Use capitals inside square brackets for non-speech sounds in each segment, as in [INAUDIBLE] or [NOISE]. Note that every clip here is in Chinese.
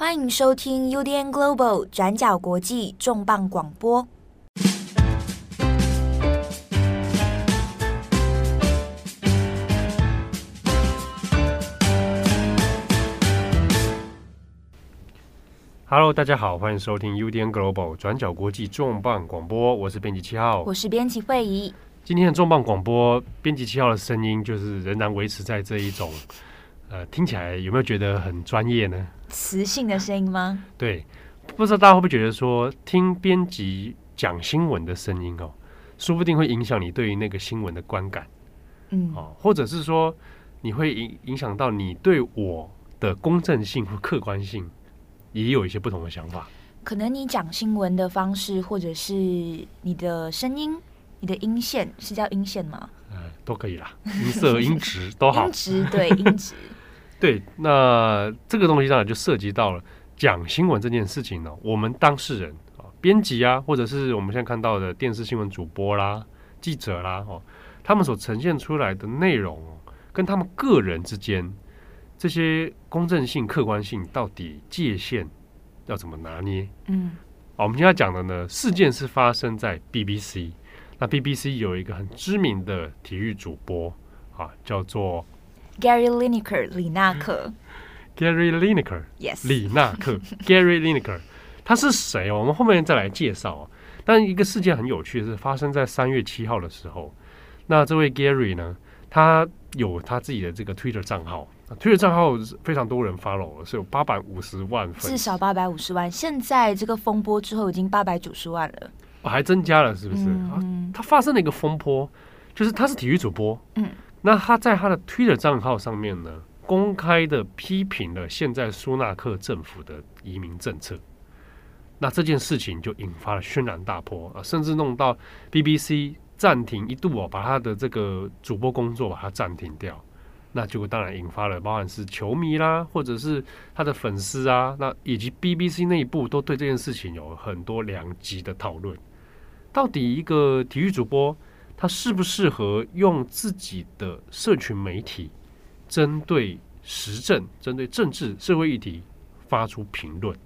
欢迎收听 UDN Global 转角国际重磅广播。Hello，大家好，欢迎收听 UDN Global 转角国际重磅广播，我是编辑七号，我是编辑惠仪。今天的重磅广播，编辑七号的声音就是仍然维持在这一种。呃，听起来有没有觉得很专业呢？磁性的声音吗？对，不知道大家会不会觉得说，听编辑讲新闻的声音哦，说不定会影响你对于那个新闻的观感，嗯，哦，或者是说你会影影响到你对我的公正性或客观性，也有一些不同的想法。可能你讲新闻的方式，或者是你的声音、你的音线，是叫音线吗？呃，都可以啦，音色、[LAUGHS] 音质都好，音质对，音质。对，那这个东西当然就涉及到了讲新闻这件事情呢。我们当事人啊，编辑啊，或者是我们现在看到的电视新闻主播啦、记者啦，哦，他们所呈现出来的内容，跟他们个人之间这些公正性、客观性到底界限要怎么拿捏？嗯，好，我们今天要讲的呢，事件是发生在 BBC。那 BBC 有一个很知名的体育主播啊，叫做。Gary Lineker，李纳克。Gary Lineker，Yes，李纳克。Gary Lineker，他是谁哦？我们后面再来介绍哦。但一个事件很有趣的是，发生在三月七号的时候。那这位 Gary 呢，他有他自己的这个 Twitter 账号，Twitter 账号非常多人 follow，是有八百五十万粉，至少八百五十万。现在这个风波之后，已经八百九十万了。哦，还增加了，是不是？嗯，他发生了一个风波，就是他是体育主播，嗯。那他在他的 Twitter 账号上面呢，公开的批评了现在苏纳克政府的移民政策。那这件事情就引发了轩然大波啊，甚至弄到 BBC 暂停一度哦，把他的这个主播工作把它暂停掉。那结果当然引发了，包含是球迷啦，或者是他的粉丝啊，那以及 BBC 内部都对这件事情有很多两极的讨论。到底一个体育主播，他适不适合用自己的社群媒体，针对时政、针对政治、社会议题发出评论？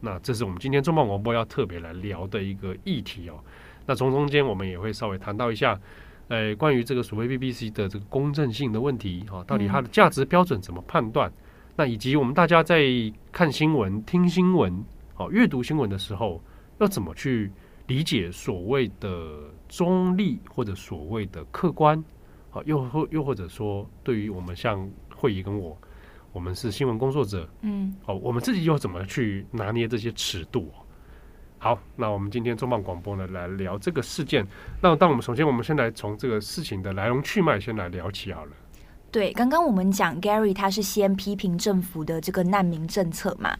那这是我们今天重磅广播要特别来聊的一个议题哦。那从中间我们也会稍微谈到一下，呃，关于这个所谓 BBC 的这个公正性的问题啊，到底它的价值标准怎么判断？那以及我们大家在看新闻、听新闻、哦阅读新闻的时候，要怎么去理解所谓的？中立或者所谓的客观，好，又或又或者说，对于我们像慧仪跟我，我们是新闻工作者，嗯，哦，我们自己又怎么去拿捏这些尺度？好，那我们今天重磅广播呢，来聊这个事件。那当我们首先，我们先来从这个事情的来龙去脉先来聊起好了。对，刚刚我们讲 Gary 他是先批评政府的这个难民政策嘛。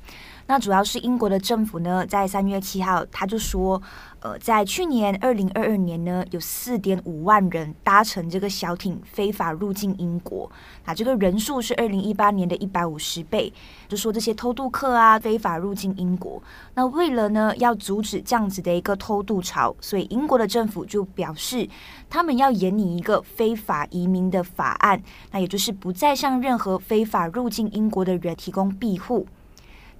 那主要是英国的政府呢，在三月七号，他就说，呃，在去年二零二二年呢，有四点五万人搭乘这个小艇非法入境英国，啊，这个人数是二零一八年的一百五十倍。就说这些偷渡客啊，非法入境英国。那为了呢，要阻止这样子的一个偷渡潮，所以英国的政府就表示，他们要研拟一个非法移民的法案，那也就是不再向任何非法入境英国的人提供庇护。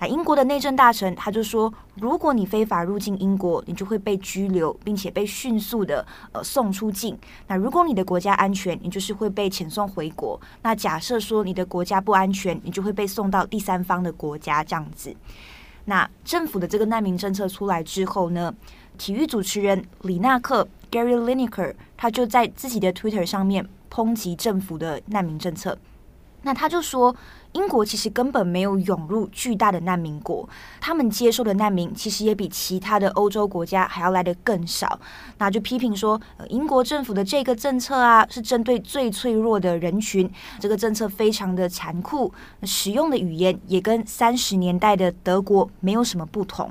那英国的内政大臣他就说，如果你非法入境英国，你就会被拘留，并且被迅速的呃送出境。那如果你的国家安全，你就是会被遣送回国。那假设说你的国家不安全，你就会被送到第三方的国家这样子。那政府的这个难民政策出来之后呢，体育主持人李纳克 Gary Lineker 他就在自己的 Twitter 上面抨击政府的难民政策。那他就说，英国其实根本没有涌入巨大的难民国，他们接受的难民其实也比其他的欧洲国家还要来得更少。那就批评说，英国政府的这个政策啊，是针对最脆弱的人群，这个政策非常的残酷，使用的语言也跟三十年代的德国没有什么不同。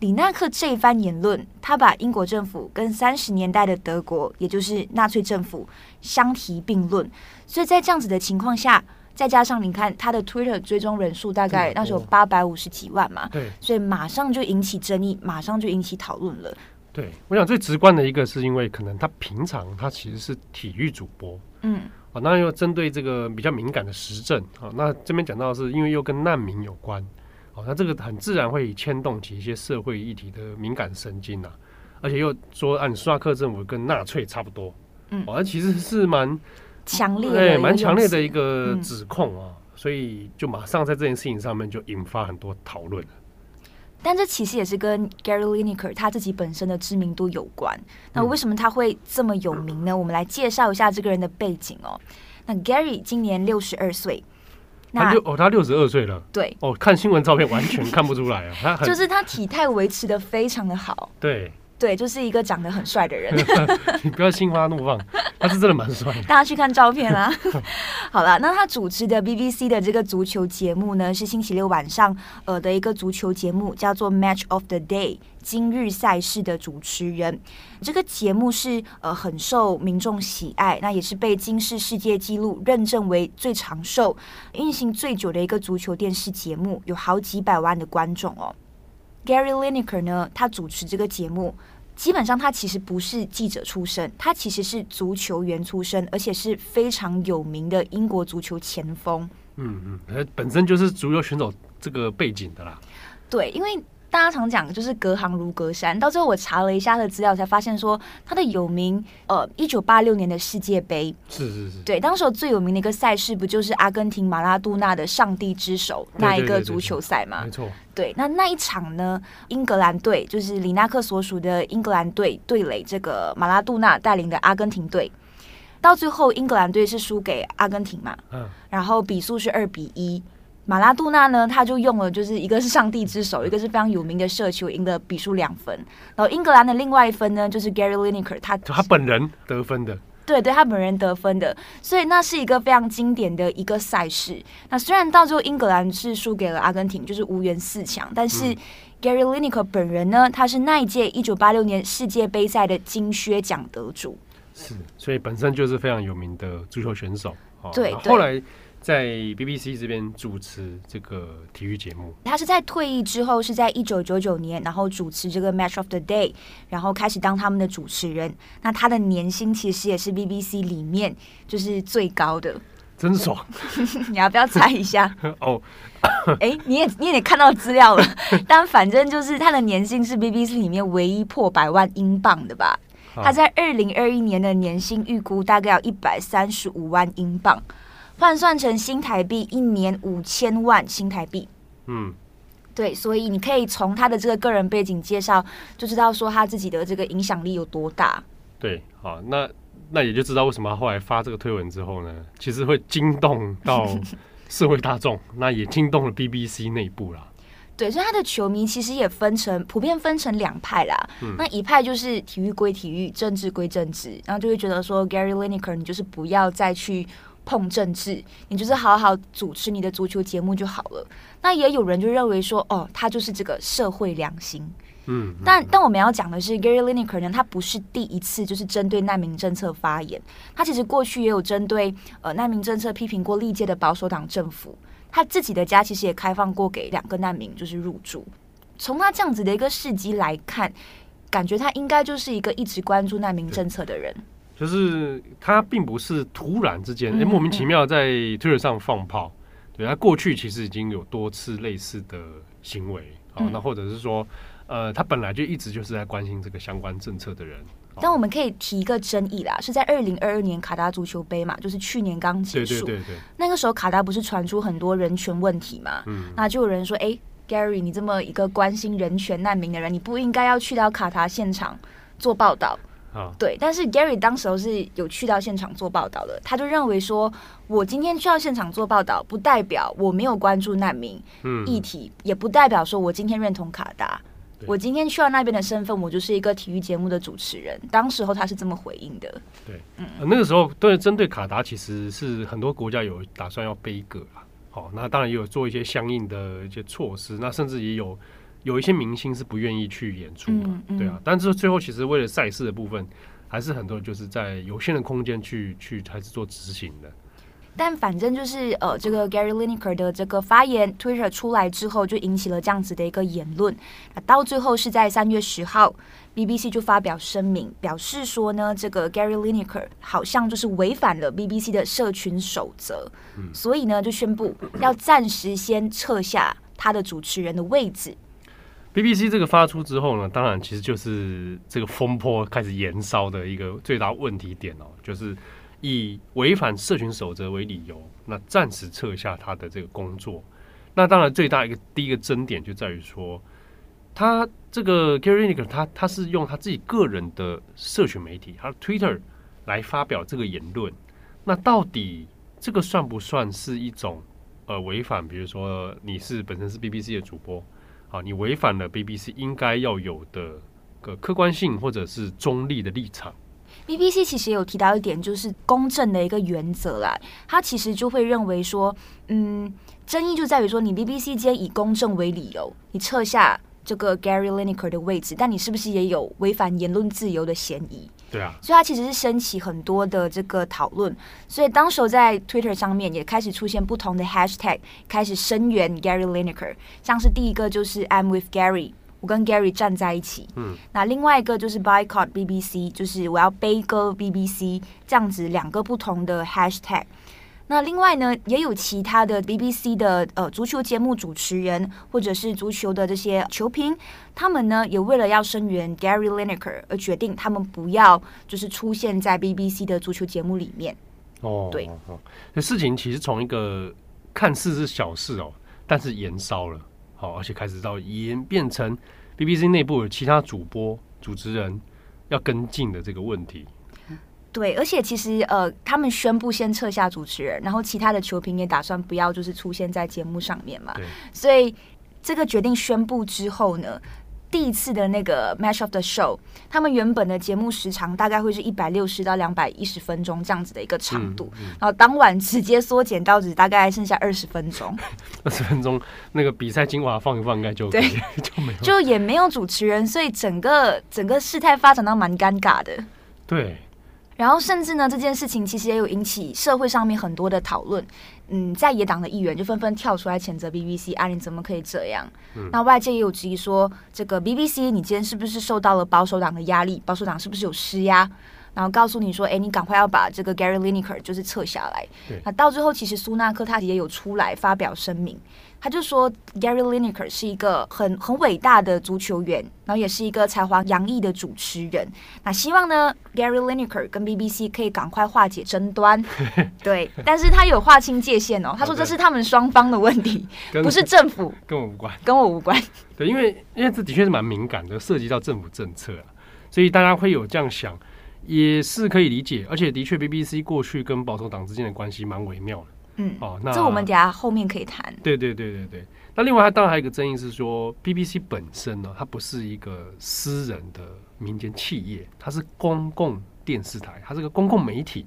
李纳克这一番言论，他把英国政府跟三十年代的德国，也就是纳粹政府相提并论。所以在这样子的情况下，再加上你看他的 Twitter 追踪人数大概那时候八百五十几万嘛，对，所以马上就引起争议，马上就引起讨论了。对，我想最直观的一个是因为可能他平常他其实是体育主播，嗯，啊，那又针对这个比较敏感的时政啊，那这边讲到是因为又跟难民有关。哦，那这个很自然会牵动起一些社会议题的敏感神经呐、啊，而且又说啊，苏纳克政府跟纳粹差不多，嗯，哦，那其实是蛮强烈的，对，蛮强烈的一个指控啊，嗯、所以就马上在这件事情上面就引发很多讨论。但这其实也是跟 Gary Lineker 他自己本身的知名度有关。那为什么他会这么有名呢？嗯、我们来介绍一下这个人的背景哦。那 Gary 今年六十二岁。他六哦，他六十二岁了。对哦，看新闻照片完全看不出来啊，他就是他体态维持的非常的好。对对，就是一个长得很帅的人。[LAUGHS] 你不要心花怒放，他是真的蛮帅的。大家去看照片啦。[LAUGHS] 好了，那他主持的 BBC 的这个足球节目呢，是星期六晚上呃的一个足球节目，叫做 Match of the Day。今日赛事的主持人，这个节目是呃很受民众喜爱，那也是被金氏世界纪录认证为最长寿、运行最久的一个足球电视节目，有好几百万的观众哦。Gary Lineker 呢，他主持这个节目，基本上他其实不是记者出身，他其实是足球员出身，而且是非常有名的英国足球前锋。嗯嗯，本身就是足球选手这个背景的啦。对，因为。大家常讲就是隔行如隔山，到最后我查了一下他的资料，才发现说他的有名，呃，一九八六年的世界杯，是是是，对，当时最有名的一个赛事不就是阿根廷马拉杜纳的上帝之手那一个足球赛吗？没错，对，那那一场呢，英格兰队就是里纳克所属的英格兰队对垒这个马拉杜纳带领的阿根廷队，到最后英格兰队是输给阿根廷嘛，嗯，然后比数是二比一。马拉杜纳呢，他就用了，就是一个是上帝之手，一个是非常有名的射球，赢得比数两分。然后英格兰的另外一分呢，就是 Gary Lineker 他他本人得分的，对对，他本人得分的，所以那是一个非常经典的一个赛事。那虽然到最后英格兰是输给了阿根廷，就是无缘四强，但是 Gary Lineker 本人呢，他是那一届一九八六年世界杯赛的金靴奖得主，是，所以本身就是非常有名的足球选手。对，后来。在 BBC 这边主持这个体育节目，他是在退役之后，是在一九九九年，然后主持这个 Match of the Day，然后开始当他们的主持人。那他的年薪其实也是 BBC 里面就是最高的，真爽！[LAUGHS] 你要不要猜一下？[LAUGHS] 哦，[LAUGHS] 哎，你也你也得看到资料了，但反正就是他的年薪是 BBC 里面唯一破百万英镑的吧？他在二零二一年的年薪预估大概要一百三十五万英镑。换算成新台币，一年五千万新台币。嗯，对，所以你可以从他的这个个人背景介绍，就知道说他自己的这个影响力有多大。对，好，那那也就知道为什么后来发这个推文之后呢，其实会惊动到社会大众，那也惊动了 BBC 内部啦。对，所以他的球迷其实也分成普遍分成两派啦。嗯，那一派就是体育归体育，政治归政治，然后就会觉得说 Gary Lineker，你就是不要再去。碰政治，你就是好好主持你的足球节目就好了。那也有人就认为说，哦，他就是这个社会良心。嗯，嗯，但但我们要讲的是，Gary Lineker 呢，他不是第一次就是针对难民政策发言，他其实过去也有针对呃难民政策批评过历届的保守党政府。他自己的家其实也开放过给两个难民就是入住。从他这样子的一个事迹来看，感觉他应该就是一个一直关注难民政策的人。就是他并不是突然之间，莫名其妙在 Twitter 上放炮。对，他过去其实已经有多次类似的行为，好，那或者是说，呃，他本来就一直就是在关心这个相关政策的人。但我们可以提一个争议啦，是在二零二二年卡达足球杯嘛，就是去年刚结束，对对对对，那个时候卡达不是传出很多人权问题嘛，嗯，那就有人说，哎、欸，Gary，你这么一个关心人权难民的人，你不应该要去到卡达现场做报道。对，但是 Gary 当时候是有去到现场做报道的，他就认为说，我今天去到现场做报道，不代表我没有关注难民议题，嗯、也不代表说我今天认同卡达，我今天去到那边的身份，我就是一个体育节目的主持人。当时候他是这么回应的。对，嗯，那个时候对针对卡达，其实是很多国家有打算要杯葛啊，好，那当然也有做一些相应的一些措施，那甚至也有。有一些明星是不愿意去演出嘛，对啊，但是最后其实为了赛事的部分，还是很多人就是在有限的空间去去还是做执行的。但反正就是呃，这个 Gary Lineker 的这个发言 Twitter 出来之后，就引起了这样子的一个言论。到最后是在三月十号，BBC 就发表声明，表示说呢，这个 Gary Lineker 好像就是违反了 BBC 的社群守则，所以呢就宣布要暂时先撤下。他的主持人的位置。BBC 这个发出之后呢，当然其实就是这个风波开始延烧的一个最大问题点哦，就是以违反社群守则为理由，那暂时撤下他的这个工作。那当然最大一个第一个争点就在于说，他这个 Gary Lineker 他他是用他自己个人的社群媒体，他的 Twitter 来发表这个言论。那到底这个算不算是一种呃违反？比如说你是本身是 BBC 的主播。啊，你违反了 BBC 应该要有的个客观性或者是中立的立场。BBC 其实有提到一点，就是公正的一个原则啦。他其实就会认为说，嗯，争议就在于说，你 BBC 今天以公正为理由，你撤下这个 Gary Lineker 的位置，但你是不是也有违反言论自由的嫌疑？对啊，所以它其实是升起很多的这个讨论，所以当时在 Twitter 上面也开始出现不同的 Hashtag，开始声援 Gary Lineker，像是第一个就是 I'm with Gary，我跟 Gary 站在一起，嗯，那另外一个就是 Boycott BBC，就是我要背歌 BBC，这样子两个不同的 Hashtag。那另外呢，也有其他的 BBC 的呃足球节目主持人，或者是足球的这些球评，他们呢也为了要声援 Gary Lineker 而决定他们不要就是出现在 BBC 的足球节目里面。哦，对，哦，这事情其实从一个看似是小事哦，但是延烧了，好，而且开始到演变成 BBC 内部有其他主播、主持人要跟进的这个问题。对，而且其实呃，他们宣布先撤下主持人，然后其他的球评也打算不要就是出现在节目上面嘛。对。所以这个决定宣布之后呢，第一次的那个 Match of the Show，他们原本的节目时长大概会是一百六十到两百一十分钟这样子的一个长度，嗯嗯、然后当晚直接缩减到只大概剩下二十分钟。[LAUGHS] 二十分钟，那个比赛精华放一放应该就对 [LAUGHS] 就没有，就也没有主持人，所以整个整个事态发展到蛮尴尬的。对。然后，甚至呢，这件事情其实也有引起社会上面很多的讨论。嗯，在野党的议员就纷纷跳出来谴责 BBC，啊，你怎么可以这样？嗯，那外界也有质疑说，这个 BBC，你今天是不是受到了保守党的压力？保守党是不是有施压？然后告诉你说，哎，你赶快要把这个 Gary Lineker 就是撤下来。那到最后，其实苏纳克他也有出来发表声明。他就说，Gary Lineker 是一个很很伟大的足球员，然后也是一个才华洋溢的主持人。那希望呢，Gary Lineker 跟 BBC 可以赶快化解争端。[LAUGHS] 对，但是他有划清界限哦。他说这是他们双方的问题，不是政府，跟我无关，跟我无关。对，因为因为这的确是蛮敏感的，涉及到政府政策啊，所以大家会有这样想，也是可以理解。而且的确，BBC 过去跟保守党之间的关系蛮微妙的。嗯，哦，那这我们等下后面可以谈。对对对对对。那另外，它当然还有一个争议是说，BBC 本身呢，它不是一个私人的民间企业，它是公共电视台，它是个公共媒体。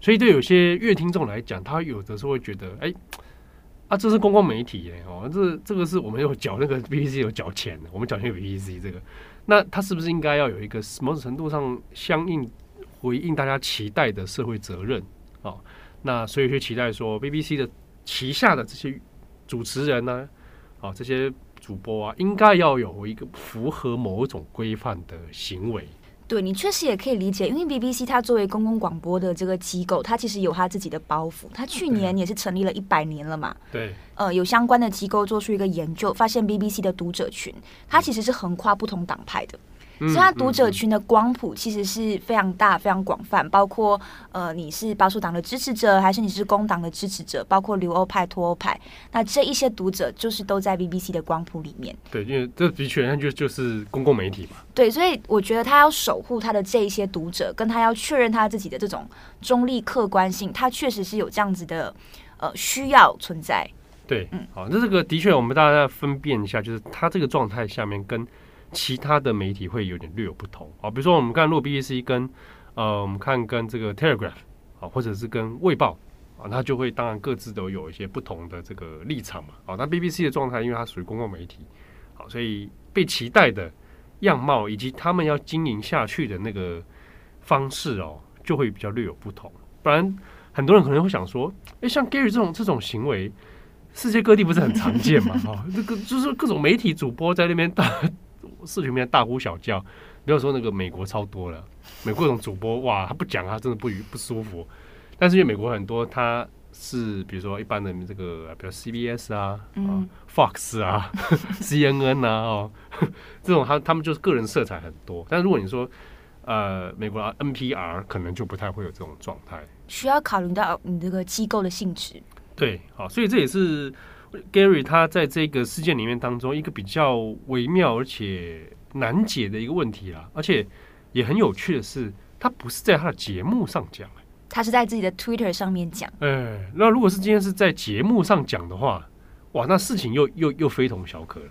所以对有些乐听众来讲，他有的时候会觉得，哎，啊，这是公共媒体耶，哦，这这个是我们有缴那个 BBC 有缴钱的，我们缴钱有 BBC 这个，那它是不是应该要有一个某种程度上相应回应大家期待的社会责任那所以就期待说，BBC 的旗下的这些主持人呢，啊，这些主播啊，应该要有一个符合某种规范的行为。对，你确实也可以理解，因为 BBC 它作为公共广播的这个机构，它其实有它自己的包袱。它去年也是成立了一百年了嘛。对。呃，有相关的机构做出一个研究，发现 BBC 的读者群，它其实是横跨不同党派的。所以，他读者群的光谱其实是非常大、非常广泛，包括呃，你是保守党的支持者，还是你是工党的支持者，包括留欧派、脱欧派，那这一些读者就是都在 BBC 的光谱里面。对，因为这的确，那就就是公共媒体嘛。对，所以我觉得他要守护他的这一些读者，跟他要确认他自己的这种中立客观性，他确实是有这样子的呃需要存在。对，嗯，好，那这个的确，我们大家要分辨一下，就是他这个状态下面跟。其他的媒体会有点略有不同啊，比如说我们看，如果 BBC 跟呃，我们看跟这个 Telegraph 啊，或者是跟卫报啊，那就会当然各自都有一些不同的这个立场嘛。啊，那 BBC 的状态，因为它属于公共媒体，好，所以被期待的样貌以及他们要经营下去的那个方式哦，就会比较略有不同。不然很多人可能会想说，诶，像 Gary 这种这种行为，世界各地不是很常见嘛？哈，[LAUGHS] 这个就是各种媒体主播在那边打。视频里面大呼小叫，不要说那个美国超多了，美国这种主播哇，他不讲他真的不不舒服。但是因为美国很多他是比如说一般的这个，比如 CBS 啊，嗯、啊，Fox 啊，CNN 啊，哦，[LAUGHS] 这种他他们就是个人色彩很多。但如果你说呃美国 NPR，可能就不太会有这种状态。需要考虑到你这个机构的性质。对，好，所以这也是 Gary 他在这个事件里面当中一个比较微妙而且难解的一个问题啦。而且也很有趣的是，他不是在他的节目上讲。他是在自己的 Twitter 上面讲。哎，那如果是今天是在节目上讲的话，哇，那事情又又又非同小可了。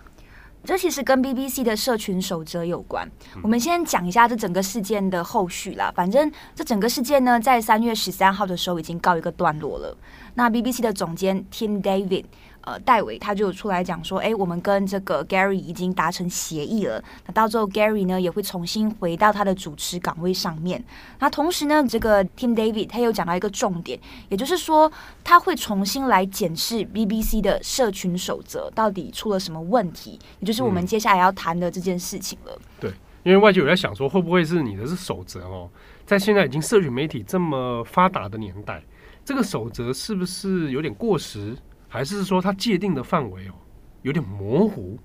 这其实跟 BBC 的社群守则有关。嗯、我们先讲一下这整个事件的后续啦。反正这整个事件呢，在三月十三号的时候已经告一个段落了。那 BBC 的总监 Tim David。呃，戴维他就出来讲说，哎，我们跟这个 Gary 已经达成协议了。那到时候 Gary 呢也会重新回到他的主持岗位上面。那同时呢，这个 Tim David 他又讲到一个重点，也就是说他会重新来检视 BBC 的社群守则到底出了什么问题，也就是我们接下来要谈的这件事情了。嗯、对，因为外界有在想说，会不会是你的是守则哦？在现在已经社群媒体这么发达的年代，这个守则是不是有点过时？还是说它界定的范围哦，有点模糊，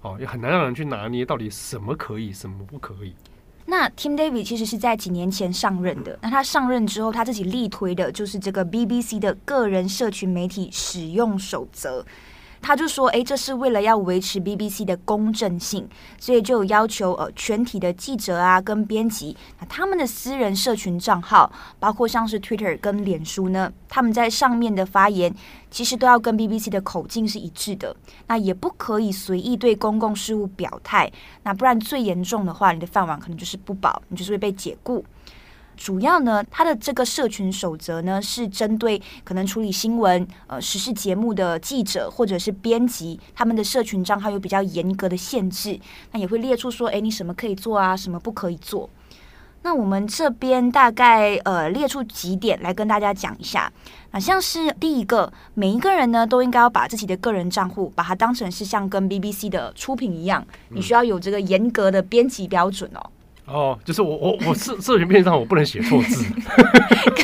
哦，也很难让人去拿捏到底什么可以，什么不可以。那 Tim David 其实是在几年前上任的，那他上任之后，他自己力推的就是这个 BBC 的个人社群媒体使用守则。他就说：“诶，这是为了要维持 BBC 的公正性，所以就有要求呃，全体的记者啊跟编辑，那他们的私人社群账号，包括像是 Twitter 跟脸书呢，他们在上面的发言，其实都要跟 BBC 的口径是一致的。那也不可以随意对公共事务表态，那不然最严重的话，你的饭碗可能就是不保，你就是会被解雇。”主要呢，它的这个社群守则呢，是针对可能处理新闻、呃时事节目的记者或者是编辑，他们的社群账号有比较严格的限制。那也会列出说，哎，你什么可以做啊，什么不可以做。那我们这边大概呃列出几点来跟大家讲一下。那像是第一个，每一个人呢都应该要把自己的个人账户，把它当成是像跟 BBC 的出品一样，你需要有这个严格的编辑标准哦。哦，就是我我我社社群面上我不能写错字，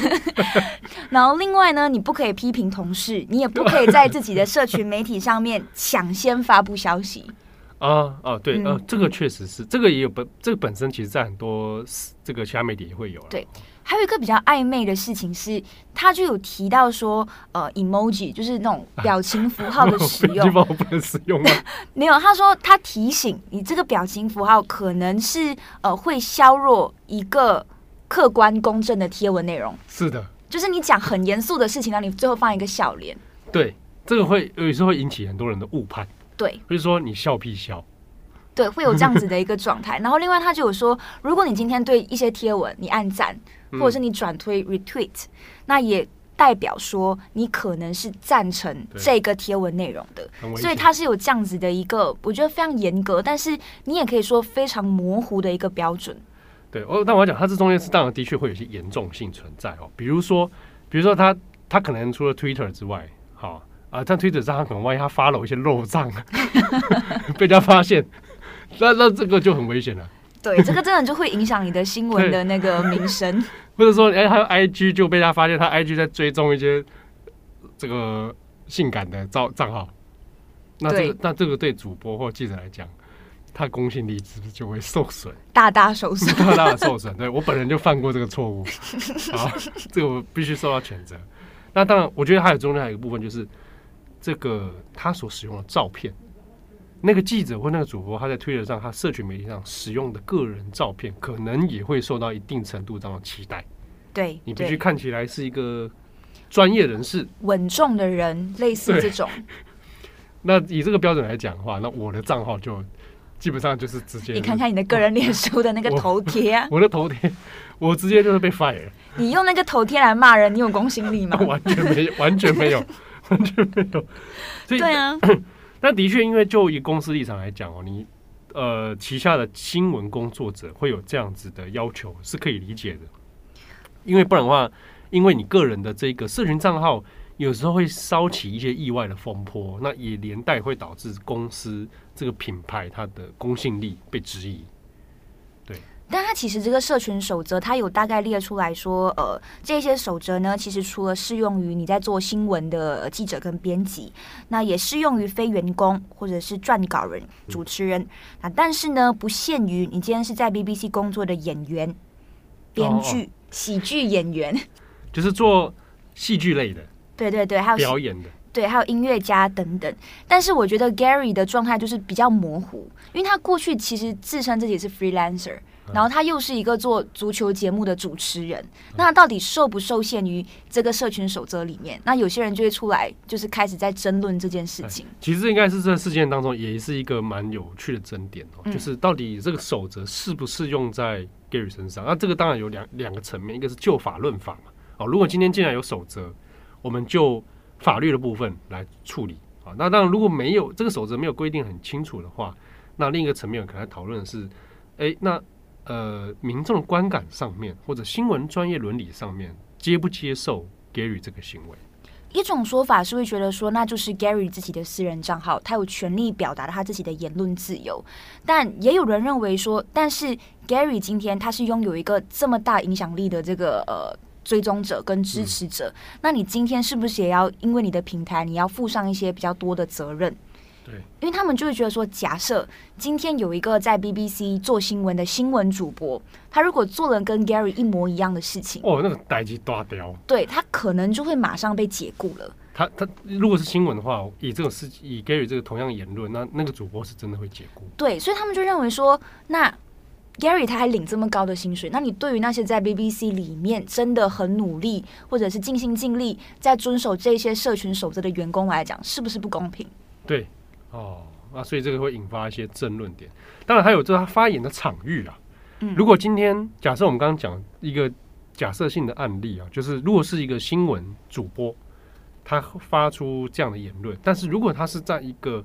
[LAUGHS] 然后另外呢，你不可以批评同事，你也不可以在自己的社群媒体上面抢先发布消息。[LAUGHS] 啊啊，对，呃、嗯啊，这个确实是，这个也有本，这个本身其实在很多这个其他媒体也会有。对。还有一个比较暧昧的事情是，他就有提到说，呃，emoji 就是那种表情符号的使用，[LAUGHS] 不能使用吗？[LAUGHS] 没有，他说他提醒你，这个表情符号可能是呃会削弱一个客观公正的贴文内容。是的，就是你讲很严肃的事情，让你最后放一个笑脸。对，这个会有时候会引起很多人的误判。对，就是说你笑屁笑。对，会有这样子的一个状态。然后另外他就有说，如果你今天对一些贴文你按赞。或者是你转推 retweet，那也代表说你可能是赞成这个贴文内容的，所以它是有这样子的一个，我觉得非常严格，但是你也可以说非常模糊的一个标准。对，哦，但我要讲，它这中间是当然的确会有些严重性存在哦，比如说，比如说他他可能除了 Twitter 之外，好啊，但 Twitter 上他可能万一他发了一些漏账，[LAUGHS] 被人家发现，那那这个就很危险了。对，这个真的就会影响你的新闻的那个名声，或者说，哎，还有 IG 就被他发现，他 IG 在追踪一些这个性感的账账号，那这个那这个对主播或记者来讲，他公信力是不是就会受损？大大受损，[LAUGHS] 大大的受损。对，我本人就犯过这个错误，[LAUGHS] 好，这个我必须受到谴责。那当然，我觉得还有中间还有一个部分，就是这个他所使用的照片。那个记者或那个主播，他在推特上，他社群媒体上使用的个人照片，可能也会受到一定程度上的期待。对，你必须看起来是一个专业人士、稳重的人，类似这种。[LAUGHS] 那以这个标准来讲的话，那我的账号就基本上就是直接。你看看你的个人脸书的那个头贴啊，我，[LAUGHS] 我的头贴，我直接就是被 fire。你用那个头贴来骂人，你有公信力吗？[LAUGHS] 完全没有，完全没有，完全没有。所以对啊。那的确，因为就以公司立场来讲哦，你呃旗下的新闻工作者会有这样子的要求是可以理解的，因为不然的话，因为你个人的这个社群账号有时候会烧起一些意外的风波，那也连带会导致公司这个品牌它的公信力被质疑。对但他其实这个社群守则，他有大概列出来说，呃，这些守则呢，其实除了适用于你在做新闻的记者跟编辑，那也适用于非员工或者是撰稿人、主持人啊。但是呢，不限于你今天是在 BBC 工作的演员、编剧、哦哦喜剧演员，就是做戏剧类的，对对对，还有表演的。对，还有音乐家等等，但是我觉得 Gary 的状态就是比较模糊，因为他过去其实自称自己是 freelancer，然后他又是一个做足球节目的主持人，那他到底受不受限于这个社群守则里面？那有些人就会出来，就是开始在争论这件事情。其实应该是这个事件当中也是一个蛮有趣的争点哦，就是到底这个守则适不适用在 Gary 身上？那这个当然有两两个层面，一个是就法论法嘛。哦，如果今天既然有守则，我们就法律的部分来处理啊，那当然如果没有这个守则没有规定很清楚的话，那另一个层面可能讨论的是，哎、欸，那呃民众观感上面或者新闻专业伦理上面接不接受 Gary 这个行为？一种说法是会觉得说，那就是 Gary 自己的私人账号，他有权利表达他自己的言论自由，但也有人认为说，但是 Gary 今天他是拥有一个这么大影响力的这个呃。追踪者跟支持者，嗯，那你今天是不是也要因为你的平台，你要负上一些比较多的责任？对，因为他们就会觉得说，假设今天有一个在 BBC 做新闻的新闻主播，他如果做了跟 Gary 一模一样的事情，哦，那个代志大掉，对，他可能就会马上被解雇了。他他如果是新闻的话，以这种事以 Gary 这个同样言论，那那个主播是真的会解雇。对，所以他们就认为说，那。Gary 他还领这么高的薪水，那你对于那些在 BBC 里面真的很努力，或者是尽心尽力在遵守这些社群守则的员工来讲，是不是不公平？对，哦，那所以这个会引发一些争论点。当然还有就是他发言的场域啊。嗯，如果今天假设我们刚刚讲一个假设性的案例啊，就是如果是一个新闻主播，他发出这样的言论，但是如果他是在一个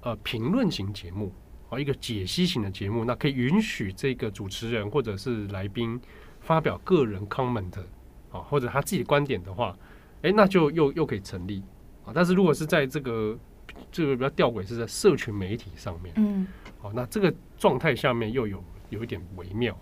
呃评论型节目啊。一个解析型的节目，那可以允许这个主持人或者是来宾发表个人 comment 啊，或者他自己的观点的话，诶，那就又又可以成立啊。但是如果是在这个这个比较吊诡是在社群媒体上面，嗯，好，那这个状态下面又有有一点微妙。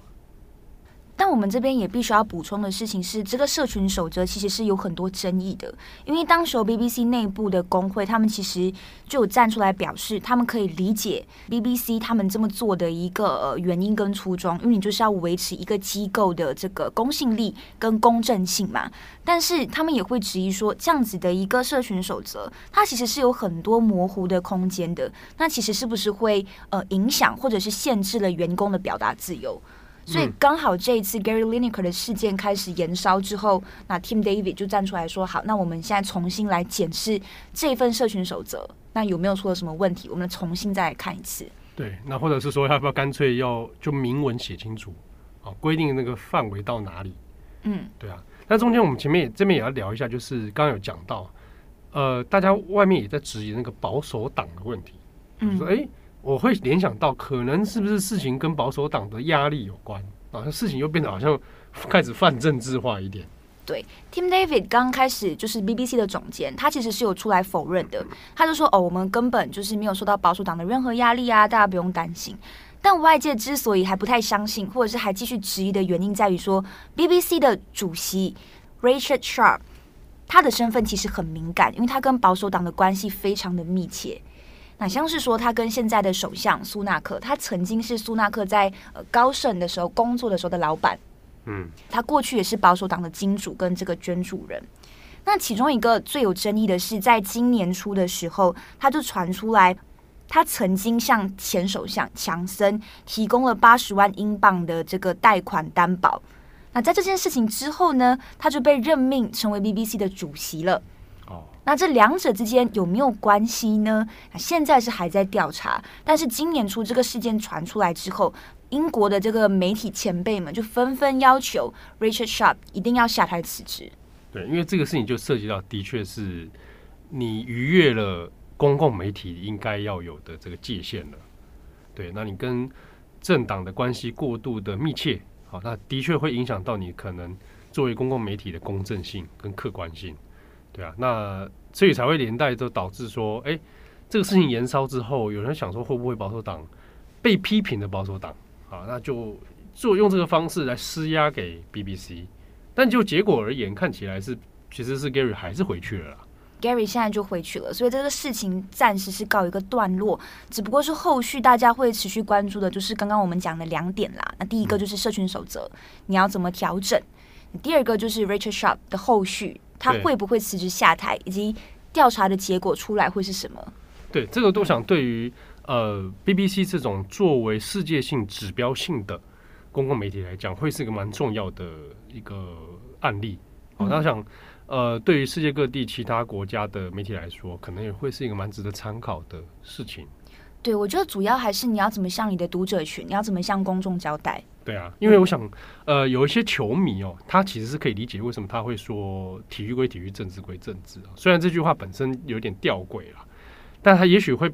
但我们这边也必须要补充的事情是，这个社群守则其实是有很多争议的。因为当时 BBC 内部的工会，他们其实就有站出来表示，他们可以理解 BBC 他们这么做的一个呃原因跟初衷，因为你就是要维持一个机构的这个公信力跟公正性嘛。但是他们也会质疑说，这样子的一个社群守则，它其实是有很多模糊的空间的。那其实是不是会呃影响或者是限制了员工的表达自由？所以刚好这一次 Gary Lineker 的事件开始延烧之后，那 Tim David 就站出来说：“好，那我们现在重新来检视这份社群守则，那有没有出了什么问题？我们重新再来看一次。”对，那或者是说，要不要干脆要就明文写清楚啊，规定那个范围到哪里？嗯，对啊。那中间我们前面也这边也要聊一下，就是刚刚有讲到，呃，大家外面也在质疑那个保守党的问题，就是说，哎、嗯。我会联想到，可能是不是事情跟保守党的压力有关啊？事情又变得好像 [LAUGHS] 开始泛政治化一点。对，Tim David 刚开始就是 BBC 的总监，他其实是有出来否认的。他就说：“哦，我们根本就是没有受到保守党的任何压力啊，大家不用担心。”但外界之所以还不太相信，或者是还继续质疑的原因，在于说 BBC 的主席 Richard Sharp，他的身份其实很敏感，因为他跟保守党的关系非常的密切。那像是说，他跟现在的首相苏纳克，他曾经是苏纳克在呃高盛的时候工作的时候的老板，嗯，他过去也是保守党的金主跟这个捐助人。那其中一个最有争议的是，在今年初的时候，他就传出来，他曾经向前首相强森提供了八十万英镑的这个贷款担保。那在这件事情之后呢，他就被任命成为 BBC 的主席了。那这两者之间有没有关系呢？现在是还在调查，但是今年初这个事件传出来之后，英国的这个媒体前辈们就纷纷要求 Richard Sharp 一定要下台辞职。对，因为这个事情就涉及到，的确是你逾越了公共媒体应该要有的这个界限了。对，那你跟政党的关系过度的密切，好，那的确会影响到你可能作为公共媒体的公正性跟客观性。对啊，那所以才会连带都导致说，哎，这个事情延烧之后，有人想说会不会保守党被批评的保守党啊，那就做用这个方式来施压给 BBC，但就结果而言，看起来是其实是 Gary 还是回去了啦。Gary 现在就回去了，所以这个事情暂时是告一个段落。只不过是后续大家会持续关注的，就是刚刚我们讲的两点啦。那第一个就是社群守则，你要怎么调整？第二个就是 Richard Sharp 的后续，他会不会辞职下台，以及调查的结果出来会是什么？对，这个都想对于呃 BBC 这种作为世界性指标性的公共媒体来讲，会是一个蛮重要的一个案例。好，那想。呃，对于世界各地其他国家的媒体来说，可能也会是一个蛮值得参考的事情。对，我觉得主要还是你要怎么向你的读者群，你要怎么向公众交代。对啊，因为我想，呃，有一些球迷哦，他其实是可以理解为什么他会说体育归体育，政治归政治啊。虽然这句话本身有点吊诡啦，但他也许会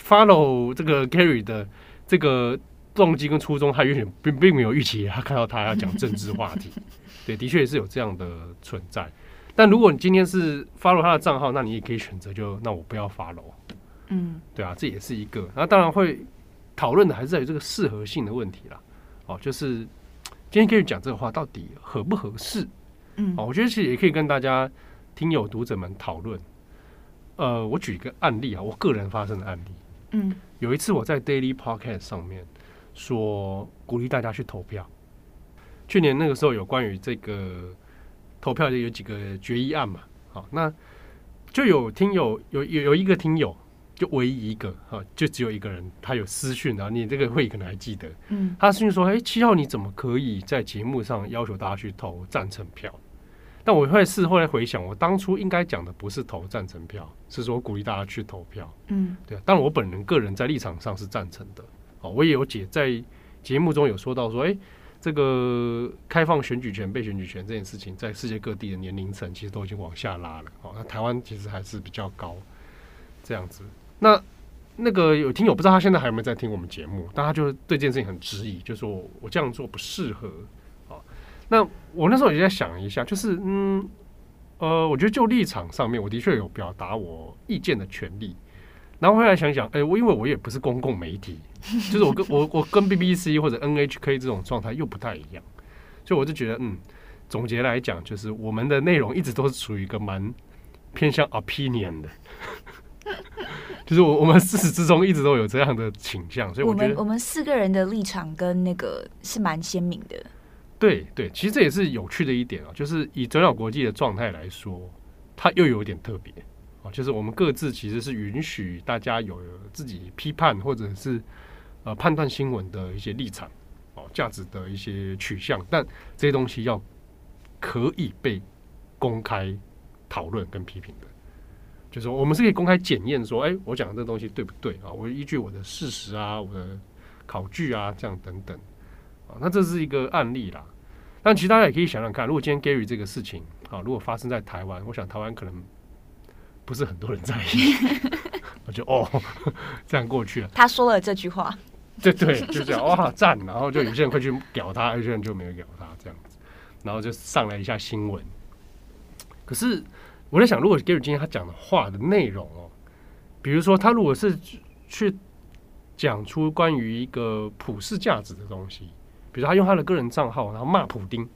follow 这个 Gary 的这个动机跟初衷，他也许并并没有预期他看到他要讲政治话题。[LAUGHS] 对，的确也是有这样的存在。但如果你今天是 follow 他的账号，那你也可以选择就那我不要 follow。嗯，对啊，这也是一个。那当然会讨论的还是在于这个适合性的问题啦。哦，就是今天可以讲这个话到底合不合适？嗯，哦，我觉得其实也可以跟大家听友读者们讨论。呃，我举一个案例啊，我个人发生的案例。嗯，有一次我在 Daily Podcast 上面说鼓励大家去投票。去年那个时候有关于这个。投票就有几个决议案嘛，好，那就有听友有有有一个听友，就唯一一个哈，就只有一个人，他有私讯啊，你这个会议可能还记得，嗯，他私讯说，哎，七号你怎么可以在节目上要求大家去投赞成票？但我会事后来回想，我当初应该讲的不是投赞成票，是说鼓励大家去投票，嗯，对啊，当然我本人个人在立场上是赞成的，哦，我也有解在节目中有说到说，哎。这个开放选举权、被选举权这件事情，在世界各地的年龄层其实都已经往下拉了。哦，那台湾其实还是比较高，这样子。那那个有听友不知道他现在还有没有在听我们节目，但他就对这件事情很质疑，就说我这样做不适合。啊，那我那时候也在想一下，就是嗯呃，我觉得就立场上面，我的确有表达我意见的权利。然后后来想想，哎，我因为我也不是公共媒体，就是我跟我我跟 BBC 或者 NHK 这种状态又不太一样，所以我就觉得，嗯，总结来讲，就是我们的内容一直都是处于一个蛮偏向 opinion 的，就是我我们自始至终一直都有这样的倾向，所以我觉得我们我们四个人的立场跟那个是蛮鲜明的。对对，其实这也是有趣的一点啊，就是以转角国际的状态来说，它又有点特别啊。就是我们各自其实是允许大家有自己批判或者是呃判断新闻的一些立场哦，价值的一些取向，但这些东西要可以被公开讨论跟批评的，就是我们是可以公开检验说，哎，我讲的这个东西对不对啊？我依据我的事实啊，我的考据啊，这样等等啊，那这是一个案例啦。但其实大家也可以想想看，如果今天 Gary 这个事情啊，如果发生在台湾，我想台湾可能。不是很多人在意，[LAUGHS] 我就哦，[LAUGHS] 这样过去了。他说了这句话，对对，就这样哇赞，然后就有些人会去屌他，有些人就没有屌他这样子，然后就上来一下新闻。可是我在想，如果 Gary 今天他讲的话的内容哦，比如说他如果是去讲出关于一个普世价值的东西，比如他用他的个人账号然后骂普丁，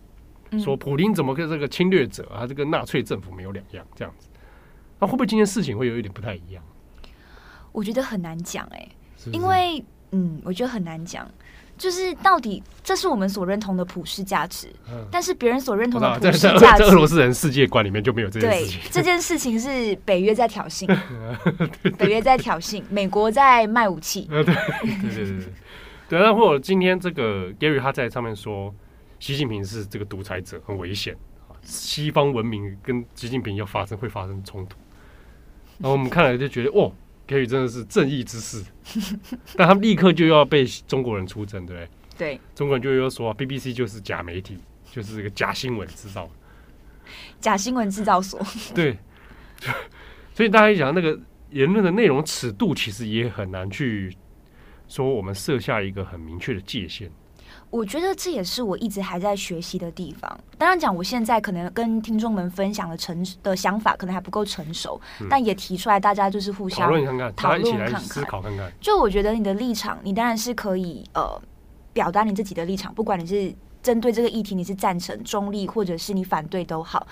说普丁怎么跟这个侵略者啊，这个纳粹政府没有两样这样子。那、啊、会不会今天事情会有一点不太一样？我觉得很难讲哎、欸，因为嗯，我觉得很难讲，就是到底这是我们所认同的普世价值，嗯、但是别人所认同的普世价值，在俄罗斯人世界观里面就没有这件事情。对，这件事情是北约在挑衅，[LAUGHS] 北约在挑衅，美国在卖武器。[LAUGHS] 对对对对对，对。那或者今天这个 Gary 他在上面说，习近平是这个独裁者，很危险，西方文明跟习近平要发生会发生冲突。然后我们看来就觉得，哦，Gary 真的是正义之士，[LAUGHS] 但他们立刻就要被中国人出征，对不对？对，中国人就又说 BBC 就是假媒体，就是这个假新闻制造，假新闻制造所。[LAUGHS] 对，[LAUGHS] 所以大家一讲那个言论的内容尺度，其实也很难去说我们设下一个很明确的界限。我觉得这也是我一直还在学习的地方。当然讲，我现在可能跟听众们分享的成的想法可能还不够成熟，嗯、但也提出来，大家就是互相讨论看看，讨论看看，思考看看。就我觉得你的立场，你当然是可以呃表达你自己的立场，不管你是针对这个议题，你是赞成、中立，或者是你反对都好。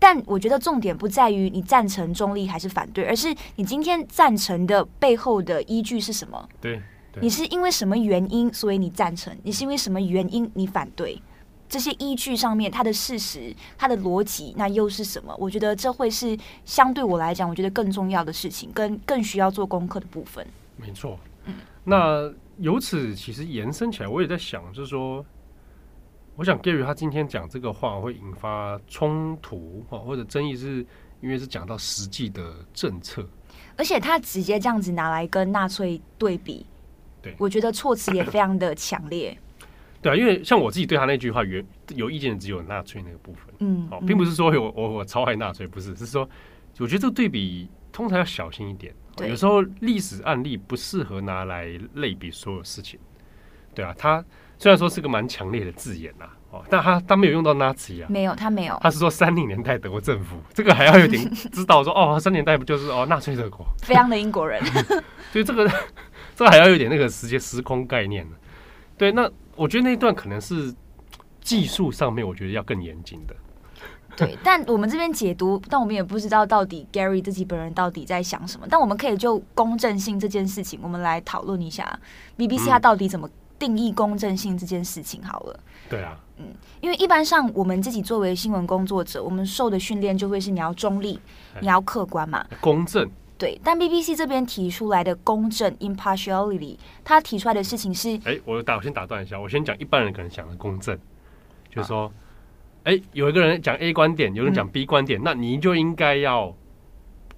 但我觉得重点不在于你赞成、中立还是反对，而是你今天赞成的背后的依据是什么？对，你是因为什么原因所以你赞成？你是因为什么原因你反对？这些依据上面，它的事实、它的逻辑，那又是什么？我觉得这会是相对我来讲，我觉得更重要的事情，跟更需要做功课的部分。没错，嗯，那由此其实延伸起来，我也在想，就是说。我想 Gary 他今天讲这个话会引发冲突或者争议，是因为是讲到实际的政策，而且他直接这样子拿来跟纳粹对比，对，我觉得措辞也非常的强烈。对啊，因为像我自己对他那句话原有意见的只有纳粹那个部分，嗯，哦，并不是说我我我超爱纳粹，不是，是说我觉得这个对比通常要小心一点，有时候历史案例不适合拿来类比所有事情，对啊，他。虽然说是个蛮强烈的字眼呐，哦，但他他没有用到 Nazi 啊，没有，他没有，他是说三零年代德国政府，这个还要有点知道说，哦，三零年代不就是哦纳粹德国，非常的英国人，[LAUGHS] 所以这个这还要有点那个时间时空概念呢。对，那我觉得那一段可能是技术上面，我觉得要更严谨的。对，但我们这边解读，[LAUGHS] 但我们也不知道到底 Gary 自己本人到底在想什么。但我们可以就公正性这件事情，我们来讨论一下 BBC 他到底怎么。定义公正性这件事情好了，对啊，嗯，因为一般上我们自己作为新闻工作者，我们受的训练就会是你要中立，你要客观嘛，公正。对，但 BBC 这边提出来的公正 （impartiality），他提出来的事情是，哎，我打我先打断一下，我先讲一般人可能想的公正，就是说，哎、啊，有一个人讲 A 观点，有人讲 B 观点，嗯、那你就应该要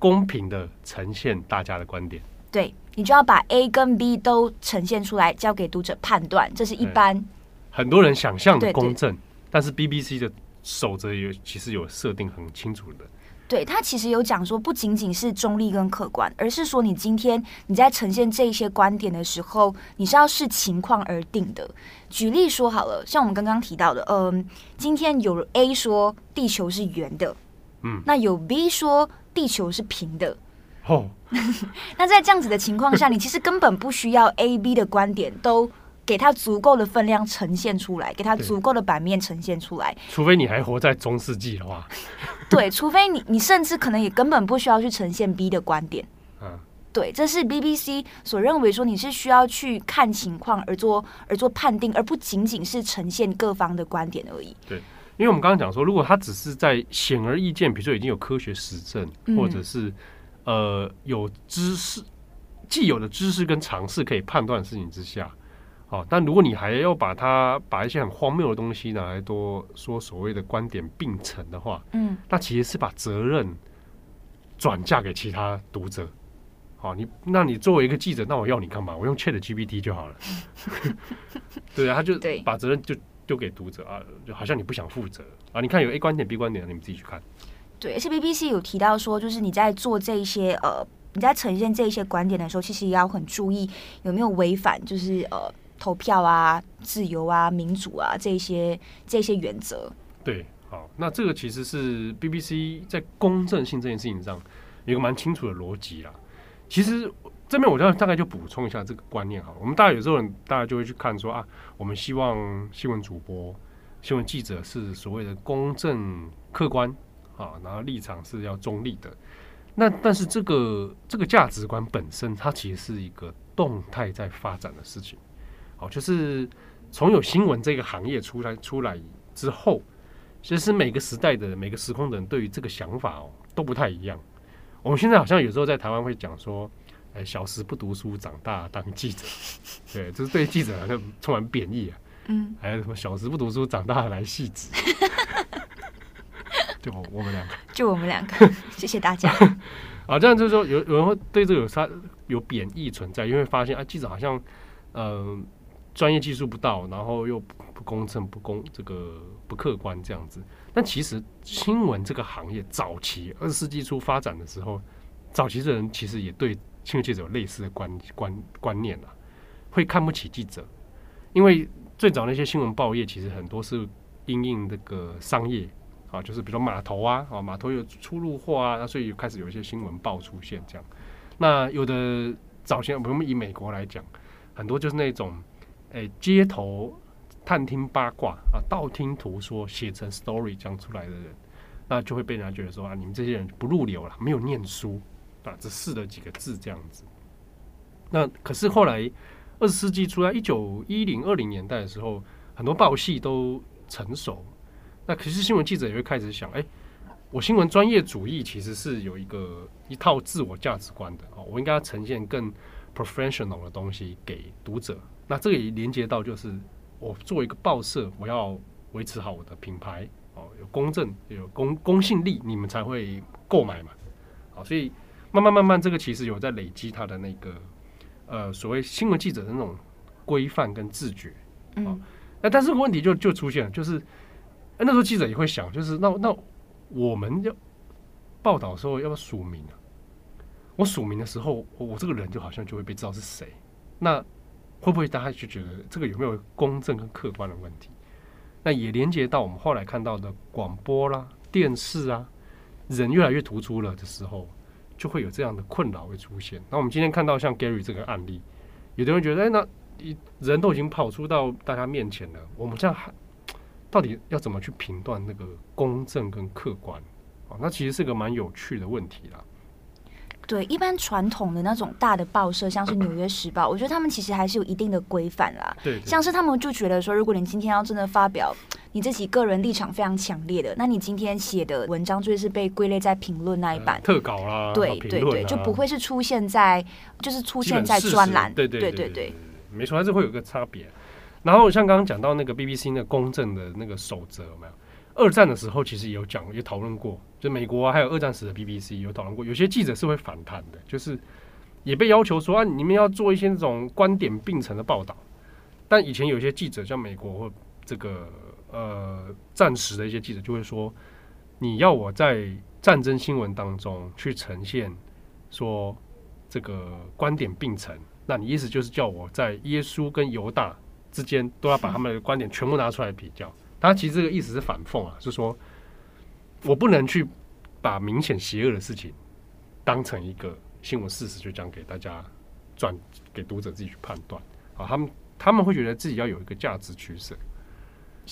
公平的呈现大家的观点，对。你就要把 A 跟 B 都呈现出来，交给读者判断，这是一般很多人想象的公正。但是 BBC 的守则有其实有设定很清楚的。对，他其实有讲说，不仅仅是中立跟客观，而是说你今天你在呈现这一些观点的时候，你是要视情况而定的。举例说好了，像我们刚刚提到的，嗯，今天有 A 说地球是圆的，嗯，那有 B 说地球是平的。哦，[LAUGHS] 那在这样子的情况下，你其实根本不需要 A、B 的观点都给他足够的分量呈现出来，给他足够的版面呈现出来。除非你还活在中世纪的话，[LAUGHS] 对，除非你你甚至可能也根本不需要去呈现 B 的观点。嗯，对，这是 BBC 所认为说你是需要去看情况而做而做判定，而不仅仅是呈现各方的观点而已。对，因为我们刚刚讲说，如果他只是在显而易见，比如说已经有科学实证，嗯、或者是。呃，有知识、既有的知识跟常识可以判断的事情之下，哦，但如果你还要把它把一些很荒谬的东西拿来多说所谓的观点并陈的话，嗯，那其实是把责任转嫁给其他读者。好，你那你作为一个记者，那我要你干嘛？我用 ChatGPT 就好了。[LAUGHS] 对啊，他就把责任就丢给读者啊，就好像你不想负责啊。你看有 A 观点、B 观点，你们自己去看。对，而且 BBC 有提到说，就是你在做这一些呃，你在呈现这一些观点的时候，其实也要很注意有没有违反，就是呃，投票啊、自由啊、民主啊这些这些原则。对，好，那这个其实是 BBC 在公正性这件事情上有一个蛮清楚的逻辑啦。其实这边我要大概就补充一下这个观念哈，我们大家有时候大家就会去看说啊，我们希望新闻主播、新闻记者是所谓的公正客观。啊，然后立场是要中立的，那但是这个这个价值观本身，它其实是一个动态在发展的事情。好，就是从有新闻这个行业出来出来之后，其实每个时代的每个时空的人对于这个想法哦都不太一样。我们现在好像有时候在台湾会讲说，哎，小时不读书，长大当记者，对，就是对记者好像充满贬义啊。嗯，还有什么小时不读书，长大来戏子。[LAUGHS] 就我们两个，就我们两个，[LAUGHS] 谢谢大家。[LAUGHS] 啊，这样就是说，有有人会对这个有他有贬义存在，因为发现啊，记者好像呃专业技术不到，然后又不公正、不公这个不客观这样子。但其实新闻这个行业早期二十世纪初发展的时候，早期的人其实也对新闻记者有类似的观观观念啊，会看不起记者，因为最早那些新闻报业其实很多是因应这个商业。啊，就是比如码头啊，啊码头有出入货啊，所以开始有一些新闻报出现这样。那有的早先，我们以美国来讲，很多就是那种哎，街头探听八卦啊，道听途说写成 story 讲出来的人，那就会被人家觉得说啊，你们这些人不入流了，没有念书啊，只试了几个字这样子。那可是后来二十世纪初，在一九一零二零年代的时候，很多报系都成熟。那可是新闻记者也会开始想，哎，我新闻专业主义其实是有一个一套自我价值观的哦，我应该要呈现更 professional 的东西给读者。那这个也连接到，就是我作为一个报社，我要维持好我的品牌哦，有公正、有公公信力，你们才会购买嘛。好，所以慢慢慢慢，这个其实有在累积他的那个。呃，所谓新闻记者的那种规范跟自觉，啊、嗯，那但是问题就就出现了，就是那时候记者也会想，就是那那我们要报道的时候要不要署名啊？我署名的时候，我，我这个人就好像就会被知道是谁，那会不会大家就觉得这个有没有公正跟客观的问题？那也连接到我们后来看到的广播啦、电视啊，人越来越突出了的时候。就会有这样的困扰会出现。那我们今天看到像 Gary 这个案例，有的人觉得，哎，那人都已经跑出到大家面前了，我们这样还到底要怎么去评断那个公正跟客观？哦，那其实是个蛮有趣的问题啦。对，一般传统的那种大的报社，像是《纽约时报》，我觉得他们其实还是有一定的规范啦。对，对，像是他们就觉得说，如果你今天要真的发表你自己个人立场非常强烈的，那你今天写的文章就是被归类在评论那一版，特稿啦，对对对，就不会是出现在就是出现在专栏。对对对对对，没错，还是会有个差别。然后像刚刚讲到那个 BBC 的公正的那个守则，有没有？二战的时候，其实也有讲，也讨论过。就美国啊，还有二战时的 BBC 有讨论过。有些记者是会反弹的，就是也被要求说啊，你们要做一些这种观点并陈的报道。但以前有些记者，像美国或这个呃战时的一些记者，就会说，你要我在战争新闻当中去呈现说这个观点并陈，那你意思就是叫我在耶稣跟犹大之间都要把他们的观点全部拿出来比较。他其实这个意思是反讽啊，是说，我不能去把明显邪恶的事情当成一个新闻事实，就讲给大家转给读者自己去判断啊。他们他们会觉得自己要有一个价值取舍。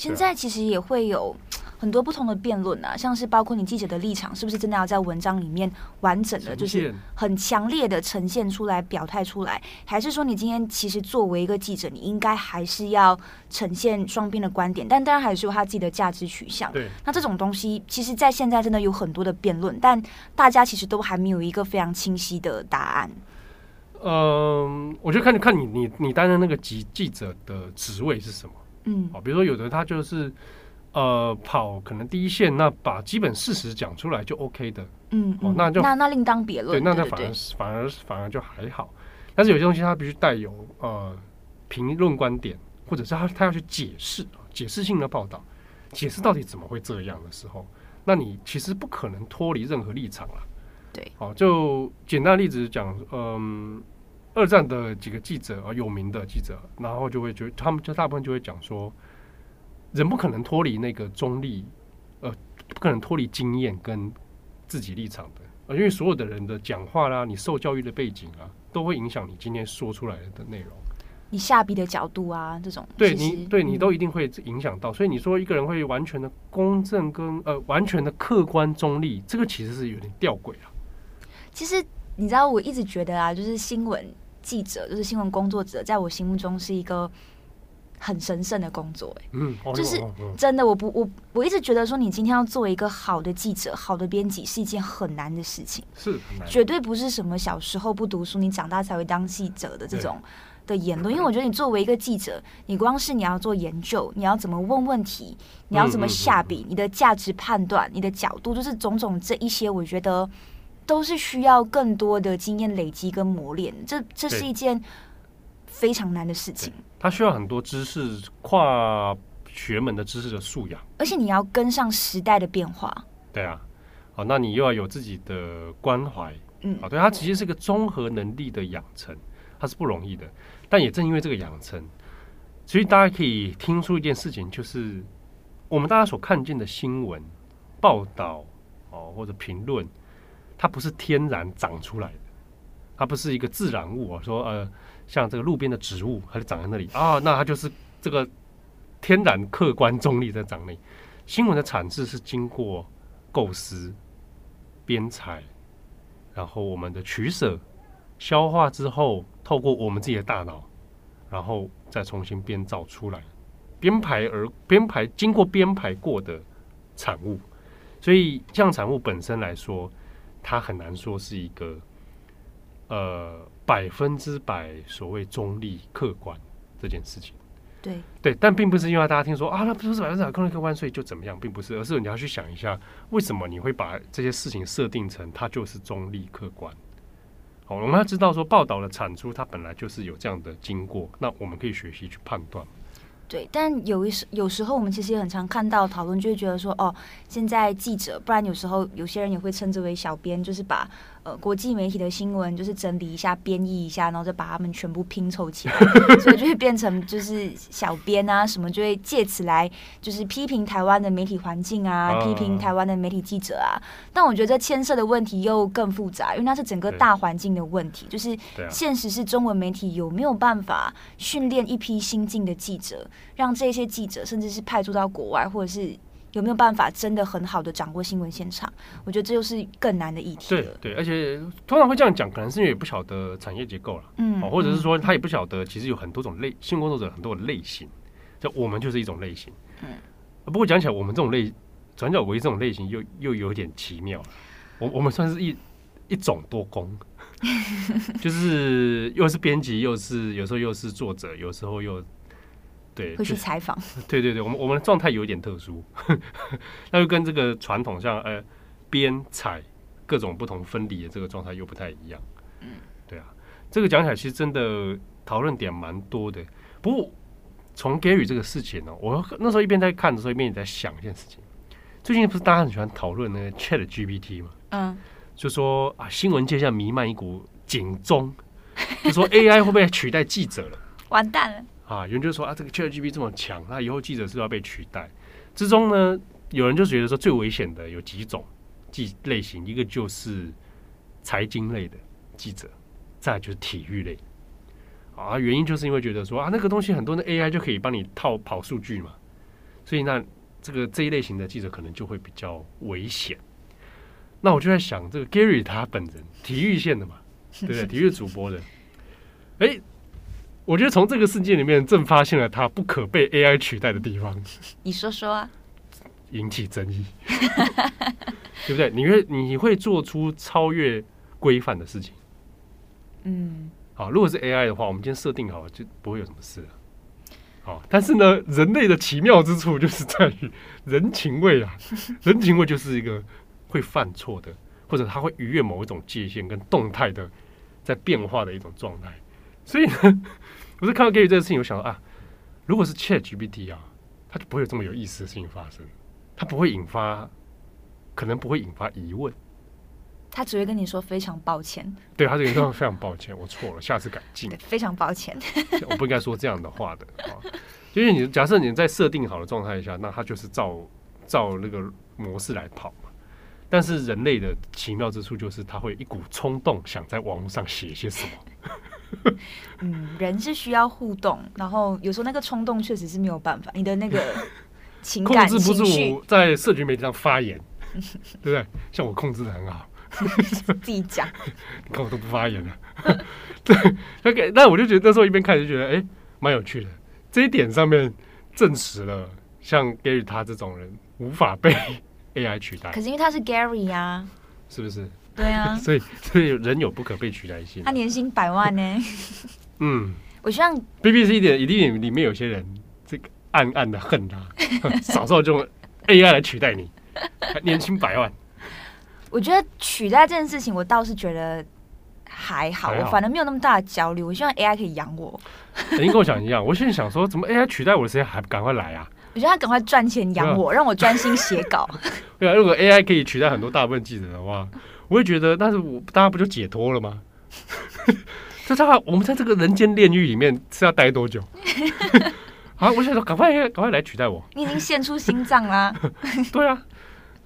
现在其实也会有很多不同的辩论啊，像是包括你记者的立场是不是真的要在文章里面完整的，就是很强烈的呈现出来、表态出来，还是说你今天其实作为一个记者，你应该还是要呈现双边的观点，但当然还是有他自己的价值取向。对，那这种东西，其实，在现在真的有很多的辩论，但大家其实都还没有一个非常清晰的答案。嗯，我就看你看你你你担任那个记记者的职位是什么？嗯，比如说有的他就是，呃，跑可能第一线，那把基本事实讲出来就 OK 的，嗯，哦，那就那那另当别论，对，那那反而反而反而就还好，但是有些东西他必须带有呃评论观点，或者是他他要去解释解释性的报道，解释到底怎么会这样的时候，那你其实不可能脱离任何立场了，对，好，就简单的例子讲，嗯。二战的几个记者啊，有名的记者，然后就会觉得他们就大部分就会讲说，人不可能脱离那个中立，呃，不可能脱离经验跟自己立场的，呃，因为所有的人的讲话啦，你受教育的背景啊，都会影响你今天说出来的内容，你下笔的角度啊，这种对你对你都一定会影响到，所以你说一个人会完全的公正跟呃完全的客观中立，这个其实是有点吊诡啊。其实你知道，我一直觉得啊，就是新闻。记者就是新闻工作者，在我心目中是一个很神圣的工作，欸。嗯，就是真的，我不，我我一直觉得说，你今天要做一个好的记者、好的编辑，是一件很难的事情。是，绝对不是什么小时候不读书，你长大才会当记者的这种的言论。因为我觉得，你作为一个记者，你光是你要做研究，你要怎么问问题，你要怎么下笔，你的价值判断，你的角度，就是种种这一些，我觉得。都是需要更多的经验累积跟磨练，这这是一件非常难的事情。它需要很多知识，跨学门的知识的素养，而且你要跟上时代的变化。对啊，好，那你又要有自己的关怀，嗯，啊，对，它其实是个综合能力的养成，它是不容易的。但也正因为这个养成，所以大家可以听出一件事情，就是我们大家所看见的新闻报道哦，或者评论。它不是天然长出来的，它不是一个自然物啊，说呃，像这个路边的植物，它就长在那里啊，那它就是这个天然客观中立在长那里。新闻的产制是经过构思、编采，然后我们的取舍、消化之后，透过我们自己的大脑，然后再重新编造出来，编排而编排经过编排过的产物。所以，这样产物本身来说，它很难说是一个。呃，百分之百所谓中立客观这件事情，对对，但并不是因为大家听说啊，那不是百分之百中立客观，所以就怎么样，并不是，而是你要去想一下，为什么你会把这些事情设定成它就是中立客观？好，我们要知道说报道的产出它本来就是有这样的经过，那我们可以学习去判断。对，但有一时有时候我们其实也很常看到讨论，就会觉得说，哦，现在记者，不然有时候有些人也会称之为小编，就是把。呃，国际媒体的新闻就是整理一下、编译一下，然后再把它们全部拼凑起来，[LAUGHS] 所以就会变成就是小编啊什么，就会借此来就是批评台湾的媒体环境啊，批评台湾的媒体记者啊。但我觉得这牵涉的问题又更复杂，因为它是整个大环境的问题，就是现实是中文媒体有没有办法训练一批新进的记者，让这些记者甚至是派驻到国外，或者是。有没有办法真的很好的掌握新闻现场？我觉得这就是更难的议题。对对，而且通常会这样讲，可能是因为也不晓得产业结构了，嗯，或者是说他也不晓得，其实有很多种类新闻工作者，很多的类型，就我们就是一种类型。嗯，不过讲起来，我们这种类转角为这种类型又又有点奇妙。我我们算是一一种多工，[LAUGHS] 就是又是编辑，又是有时候又是作者，有时候又。对，会去采访。[LAUGHS] 对对对，我们我们的状态有一点特殊，[LAUGHS] 那就跟这个传统像呃编采各种不同分离的这个状态又不太一样。嗯，对啊，这个讲起来其实真的讨论点蛮多的。不过从 Gary 这个事情呢，我那时候一边在看的时候，一边也在想一件事情。最近不是大家很喜欢讨论那个 Chat GPT 吗？嗯，就说啊，新闻界现在弥漫一股警钟，就说 AI 会不会取代记者了？[LAUGHS] 完蛋了。啊，有人就说啊，这个 ChatGPT 这么强，那以后记者是要被取代。之中呢，有人就觉得说最危险的有几种记类型，一个就是财经类的记者，再就是体育类。啊，原因就是因为觉得说啊，那个东西很多的 AI 就可以帮你套跑数据嘛，所以那这个这一类型的记者可能就会比较危险。那我就在想，这个 Gary 他本人体育线的嘛，对不对？[LAUGHS] 体育主播的，哎、欸。我觉得从这个世界里面，正发现了它不可被 AI 取代的地方。你说说啊，引起争议，[LAUGHS] 对不对？你会你会做出超越规范的事情。嗯，好，如果是 AI 的话，我们今天设定好了，就不会有什么事了。好，但是呢，人类的奇妙之处就是在于人情味啊，[LAUGHS] 人情味就是一个会犯错的，或者他会逾越某一种界限跟动态的在变化的一种状态，所以呢。不是看到 Gary 这个事情，我想到啊，如果是 ChatGPT 啊，它就不会有这么有意思的事情发生，它不会引发，可能不会引发疑问，他只会跟你说非常抱歉。对，他就跟你说非常抱歉，我错了，[LAUGHS] 下次改进。非常抱歉，[LAUGHS] 我不应该说这样的话的啊，因为你假设你在设定好的状态下，那它就是照照那个模式来跑嘛。但是人类的奇妙之处就是，他会一股冲动想在网络上写些什么。[LAUGHS] 嗯，人是需要互动，然后有时候那个冲动确实是没有办法，你的那个 [LAUGHS] 情感控制不住，在社群媒体上发言，[LAUGHS] 对不对？像我控制的很好，自己讲，你看我都不发言了。对，OK，那我就觉得那时候一边看就觉得，哎、欸，蛮有趣的。这一点上面证实了，像 Gary 他这种人无法被 AI 取代。可是因为他是 Gary 呀、啊，是不是？对啊，[LAUGHS] 所以所以人有不可被取代性。他年薪百万呢。嗯，[LAUGHS] 我希望 BBC 一点一定里面有些人这个暗暗的恨他，[LAUGHS] 少少就用 AI 来取代你，年薪百万。我觉得取代这件事情，我倒是觉得还好，我反正没有那么大的焦虑。我希望 AI 可以养我。肯定跟我想一样，我现在想说，怎么 AI 取代我的时间还不赶快来啊？我觉得他赶快赚钱养我，让我专心写稿。对啊，如果 AI 可以取代很多大部分记者的话。我也觉得，但是我大家不就解脱了吗？[LAUGHS] 就这样，我们在这个人间炼狱里面是要待多久？[LAUGHS] 啊！我想说，赶快赶快来取代我！你已经献出心脏啦。[LAUGHS] 对啊，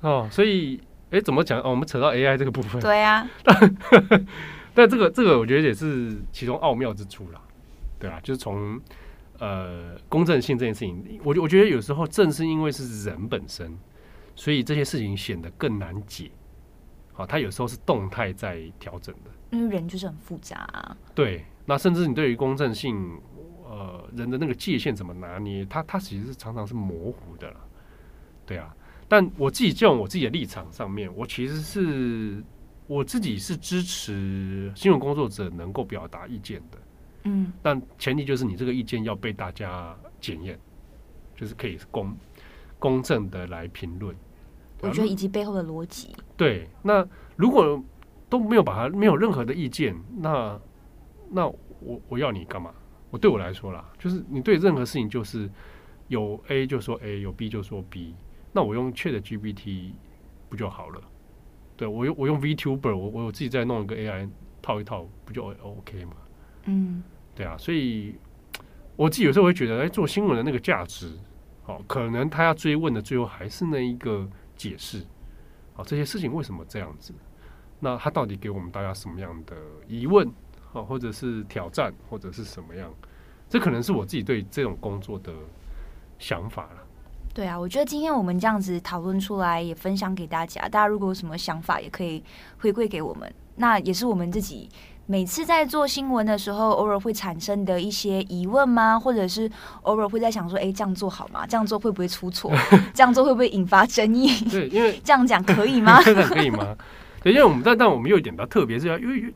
哦，所以，哎，怎么讲？哦，我们扯到 AI 这个部分。对啊。但这个这个，我觉得也是其中奥妙之处啦。对啊，就是从呃公正性这件事情，我我觉得有时候正是因为是人本身，所以这些事情显得更难解。好，它有时候是动态在调整的，因为人就是很复杂啊。对，那甚至你对于公正性，呃，人的那个界限怎么拿捏，它它其实是常常是模糊的啦。对啊，但我自己就用我自己的立场上面，我其实是我自己是支持新闻工作者能够表达意见的。嗯，但前提就是你这个意见要被大家检验，就是可以公公正的来评论。我觉得以及背后的逻辑。对，那如果都没有把它没有任何的意见，那那我我要你干嘛？我对我来说啦，就是你对任何事情就是有 A 就说 A，有 B 就说 B，那我用 ChatGPT 不就好了？对，我用我用 VTuber，我我自己再弄一个 AI 套一套，不就 OK 吗？嗯，对啊，所以我自己有时候会觉得，哎，做新闻的那个价值，哦，可能他要追问的最后还是那一个。解释，啊，这些事情为什么这样子？那他到底给我们大家什么样的疑问啊，或者是挑战，或者是什么样？这可能是我自己对这种工作的想法了。对啊，我觉得今天我们这样子讨论出来，也分享给大家。大家如果有什么想法，也可以回馈给我们。那也是我们自己。每次在做新闻的时候，偶尔会产生的一些疑问吗？或者是偶尔会在想说，哎，这样做好吗？这样做会不会出错？[LAUGHS] 这样做会不会引发争议？对，因为 [LAUGHS] 这样讲可以吗？[LAUGHS] 这样可以吗？对，因为我们但但我们又有一点比较特别，是要因为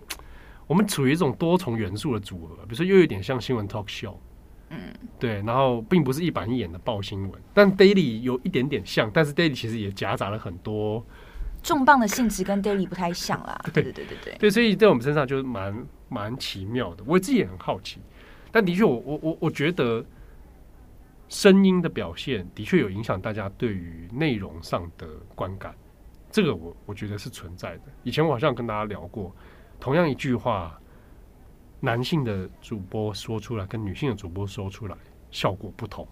我们处于一种多重元素的组合，比如说又有点像新闻 talk show，嗯，对，然后并不是一板一眼的报新闻，但 daily 有一点点像，但是 daily 其实也夹杂了很多。重磅的性质跟 daily 不太像啦，[LAUGHS] 对对对对对，对，所以在我们身上就是蛮蛮奇妙的。我自己也很好奇，但的确，我我我我觉得声音的表现的确有影响大家对于内容上的观感，这个我我觉得是存在的。以前我好像跟大家聊过，同样一句话，男性的主播说出来跟女性的主播说出来效果不同。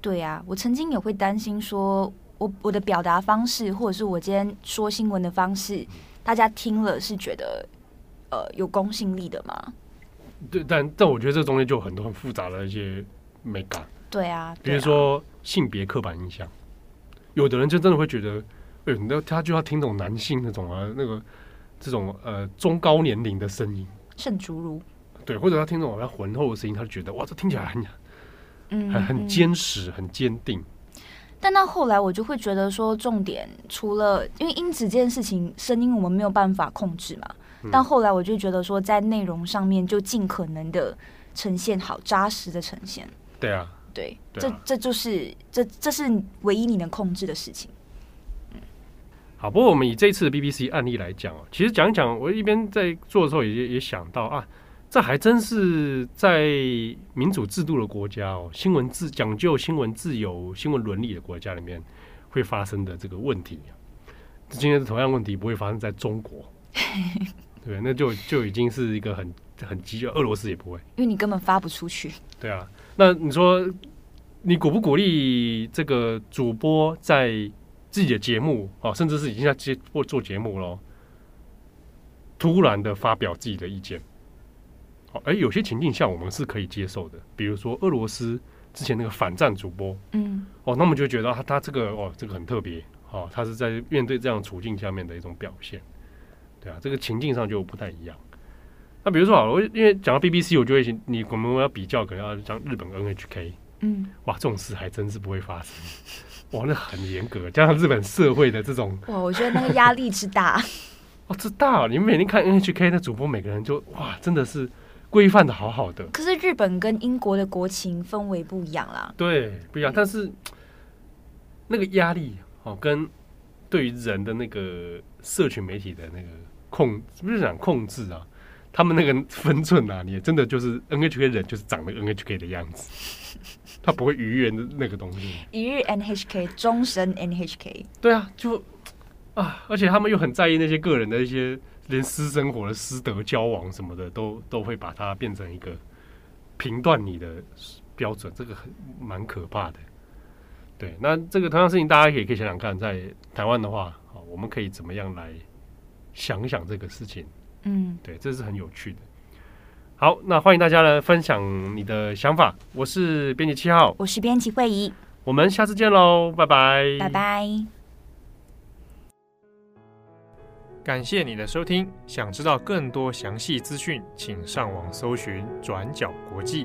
对呀，我曾经也会担心说。我我的表达方式，或者是我今天说新闻的方式，大家听了是觉得呃有公信力的吗？对，但但我觉得这中间就有很多很复杂的一些美感。对啊，比如说性别刻板印象，有的人就真的会觉得，哎，那他就要听懂男性那种啊，那个这种呃中高年龄的声音，圣竹如，对，或者他听懂要浑厚的声音，他就觉得哇，这听起来很嗯很很坚实，很坚定。但到后来，我就会觉得说，重点除了因为音质这件事情，声音我们没有办法控制嘛。嗯、但后来我就觉得说，在内容上面就尽可能的呈现好，扎实的呈现。对啊，对，对啊、这这就是这这是唯一你能控制的事情。嗯，好。不过我们以这次的 BBC 案例来讲哦，其实讲一讲，我一边在做的时候也也想到啊。这还真是在民主制度的国家哦，新闻自讲究新闻自由、新闻伦理的国家里面会发生的这个问题。今天的同样问题不会发生在中国，[LAUGHS] 对，那就就已经是一个很很急的。俄罗斯也不会，因为你根本发不出去。对啊，那你说你鼓不鼓励这个主播在自己的节目哦，甚至是已经在接或做节目了，突然的发表自己的意见？哎，有些情境下我们是可以接受的，比如说俄罗斯之前那个反战主播，嗯，哦，那我们就觉得他他这个哦，这个很特别，哦，他是在面对这样处境下面的一种表现，对啊，这个情境上就不太一样。那比如说好了，我因为讲到 BBC，我就会你我们要比较，可能要讲日本 NHK，嗯，哇，这种事还真是不会发生，哇，那很严格，加上日本社会的这种，哇，我觉得那个压力之大，哦，之大，你们每天看 NHK 的主播，每个人就哇，真的是。规范的好好的，可是日本跟英国的国情氛围不一样啦。对，不一样。但是那个压力哦，跟对于人的那个社群媒体的那个控，不是讲控制啊，他们那个分寸啊，你真的就是 NHK 人就是长得 NHK 的样子，他不会逾越那个东西。一日 NHK，终身 NHK。对啊，就啊，而且他们又很在意那些个人的一些。连私生活的私德交往什么的，都都会把它变成一个评断你的标准，这个很蛮可怕的。对，那这个同样事情，大家也可以想想看，在台湾的话，好，我们可以怎么样来想想这个事情？嗯，对，这是很有趣的。好，那欢迎大家来分享你的想法。我是编辑七号，我是编辑慧仪，我们下次见喽，拜拜，拜拜。感谢你的收听，想知道更多详细资讯，请上网搜寻转角国际。